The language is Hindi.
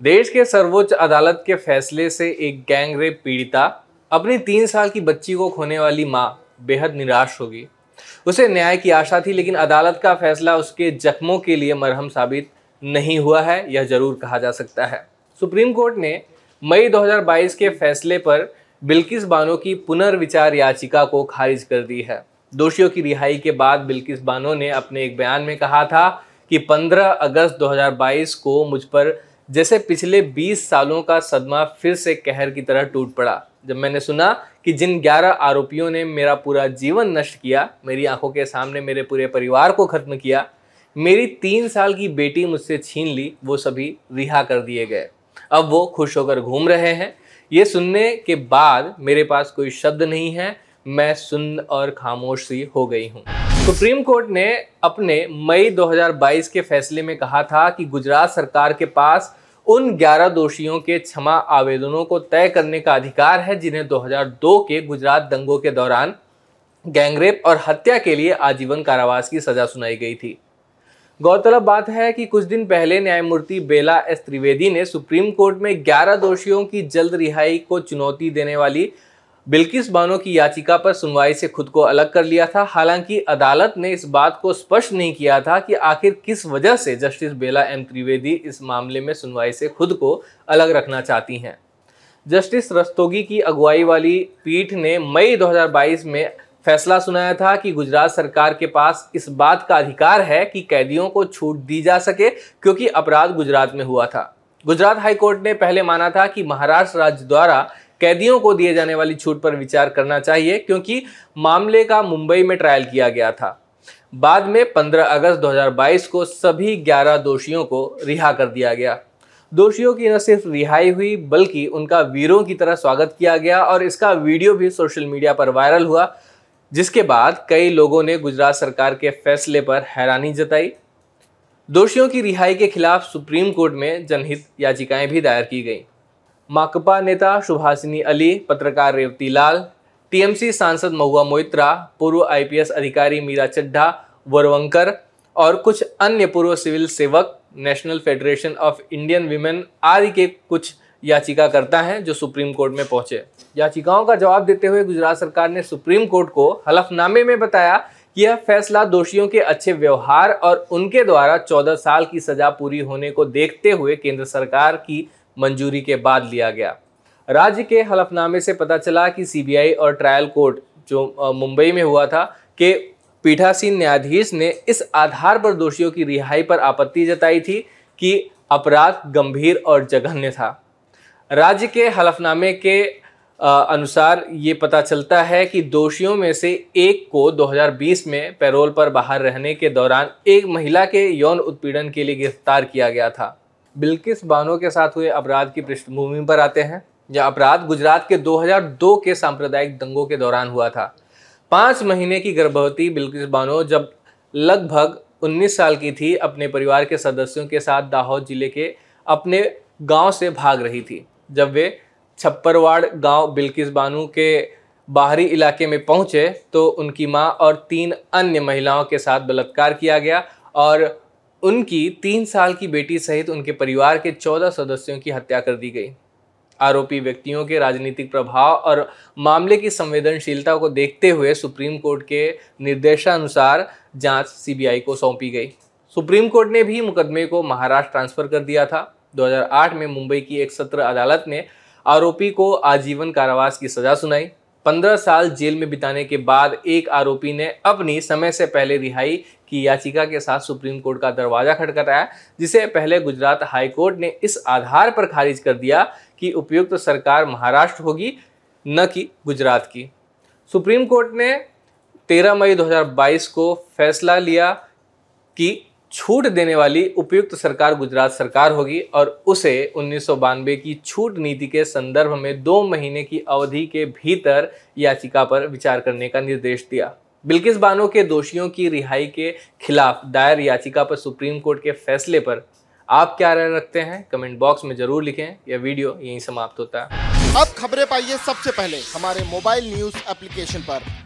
देश के सर्वोच्च अदालत के फैसले से एक गैंग रेप पीड़िता अपनी तीन साल की बच्ची को खोने वाली माँ बेहद निराश होगी। उसे न्याय की आशा थी, लेकिन अदालत का फैसला उसके जख्मों के लिए मरहम साबित नहीं हुआ है, यह ज़रूर कहा जा सकता है। सुप्रीम कोर्ट ने मई 2022 के फैसले पर बिल्किस बानो की पुनर्विचार याचिका को खारिज कर दी है। दोषियों की रिहाई के बाद बिल्किस बानो ने अपने एक बयान में कहा था कि 15 अगस्त 2022 को मुझ पर जैसे पिछले 20 सालों का सदमा फिर से कहर की तरह टूट पड़ा, जब मैंने सुना कि जिन 11 आरोपियों ने मेरा पूरा जीवन नष्ट किया, मेरी आँखों के सामने मेरे पूरे परिवार को खत्म किया, मेरी तीन साल की बेटी मुझसे छीन ली, वो सभी रिहा कर दिए गए। अब वो खुश होकर घूम रहे हैं। ये सुनने के बाद मेरे पास कोई शब्द नहीं है, मैं सुन और खामोश सी हो गई हूँ। सुप्रीम कोर्ट ने अपने मई 2022 के फैसले में कहा था कि गुजरात सरकार के पास उन 11 दोषियों के क्षमा आवेदनों को तय करने का अधिकार है, जिन्हें 2002 के गुजरात दंगों के दौरान गैंगरेप और हत्या के लिए आजीवन कारावास की सजा सुनाई गई थी। गौरतलब बात है कि कुछ दिन पहले न्यायमूर्ति बेला एस त्रिवेदी ने सुप्रीम कोर्ट में 11 दोषियों की जल्द रिहाई को चुनौती देने वाली बिल्किस बानो की याचिका पर सुनवाई से खुद को अलग कर लिया था। हालाँकि अदालत ने इस बात को स्पष्ट नहीं किया था कि आखिर किस वजह से जस्टिस बेला एम त्रिवेदी इस मामले में सुनवाई से खुद को अलग रखना चाहती हैं। जस्टिस रस्तोगी की अगुवाई वाली पीठ ने मई 2022 में फैसला सुनाया था कि गुजरात सरकार के पास इस बात का अधिकार है कि कैदियों को छूट दी जा सके, क्योंकि अपराध गुजरात में हुआ था। गुजरात हाईकोर्ट ने पहले माना था कि महाराष्ट्र राज्य द्वारा कैदियों को दिए जाने वाली छूट पर विचार करना चाहिए, क्योंकि मामले का मुंबई में ट्रायल किया गया था। बाद में 15 अगस्त 2022 को सभी 11 दोषियों को रिहा कर दिया गया। दोषियों की न सिर्फ़ रिहाई हुई, बल्कि उनका वीरों की तरह स्वागत किया गया और इसका वीडियो भी सोशल मीडिया पर वायरल हुआ, जिसके बाद कई लोगों ने गुजरात सरकार के फैसले पर हैरानी जताई। दोषियों की रिहाई के खिलाफ सुप्रीम कोर्ट में जनहित याचिकाएँ भी दायर की गईं। माकपा नेता सुभाषिनी अली, पत्रकार रेवती लाल, टीएमसी सांसद महुआ मोइत्रा, पूर्व आईपीएस अधिकारी मीरा चड्ढा वरवंकर और कुछ अन्य पूर्व सिविल सेवक, national federation of Indian women आदि के कुछ याचिकाकर्ता हैं जो सुप्रीम कोर्ट में पहुँचे। याचिकाओं का जवाब देते हुए गुजरात सरकार ने सुप्रीम कोर्ट को हलफनामे में बताया कि यह फैसला दोषियों के अच्छे व्यवहार और उनके द्वारा 14 साल की सजा पूरी होने को देखते हुए केंद्र सरकार की मंजूरी के बाद लिया गया। राज्य के हलफनामे से पता चला कि सीबीआई और ट्रायल कोर्ट जो मुंबई में हुआ था कि पीठासीन न्यायाधीश ने इस आधार पर दोषियों की रिहाई पर आपत्ति जताई थी कि अपराध गंभीर और जघन्य था। राज्य के हलफनामे के अनुसार ये पता चलता है कि दोषियों में से एक को 2020 में पैरोल पर बाहर रहने के दौरान एक महिला के यौन उत्पीड़न के लिए गिरफ़्तार किया गया था। बिल्किस बानो के साथ हुए अपराध की पृष्ठभूमि पर आते हैं यह अपराध गुजरात के 2002 के सांप्रदायिक दंगों के दौरान हुआ था। पाँच महीने की गर्भवती बिल्किस बानो जब लगभग 19 साल की थी, अपने परिवार के सदस्यों के साथ दाहोद ज़िले के अपने गाँव से भाग रही थी। जब वे छप्परवाड़ गाँव बिल्किस बानो के बाहरी इलाके में पहुँचे तो उनकी माँ और तीन अन्य महिलाओं के साथ बलात्कार किया गया और उनकी तीन साल की बेटी सहित उनके परिवार के चौदह सदस्यों की हत्या कर दी गई। आरोपी व्यक्तियों के राजनीतिक प्रभाव और मामले की संवेदनशीलता को देखते हुए सुप्रीम कोर्ट के निर्देशानुसार जाँच सीबीआई को सौंपी गई। सुप्रीम कोर्ट ने भी मुकदमे को महाराष्ट्र ट्रांसफ़र कर दिया था। 2008 में मुंबई की एक सत्र अदालत ने आरोपी को आजीवन कारावास की सजा सुनाई। पंद्रह साल जेल में बिताने के बाद एक आरोपी ने अपनी समय से पहले रिहाई की याचिका के साथ सुप्रीम कोर्ट का दरवाज़ा खटखटाया, जिसे पहले गुजरात हाई कोर्ट ने इस आधार पर खारिज कर दिया कि उपयुक्त तो सरकार महाराष्ट्र होगी, न कि गुजरात की। सुप्रीम कोर्ट ने 13 मई 2022 को फैसला लिया कि छूट देने वाली उपयुक्त सरकार गुजरात सरकार होगी और उसे उन्नीस सौ बानवे की छूट नीति के संदर्भ में दो महीने की अवधि के भीतर याचिका पर विचार करने का निर्देश दिया। बिल्किस बानो के दोषियों की रिहाई के खिलाफ दायर याचिका पर सुप्रीम कोर्ट के फैसले पर आप क्या राय रखते हैं? कमेंट बॉक्स में ज़रूर लिखें। यह वीडियो यहीं समाप्त होता है। अब खबरें पाइए सबसे पहले हमारे मोबाइल न्यूज़ एप्लीकेशन पर।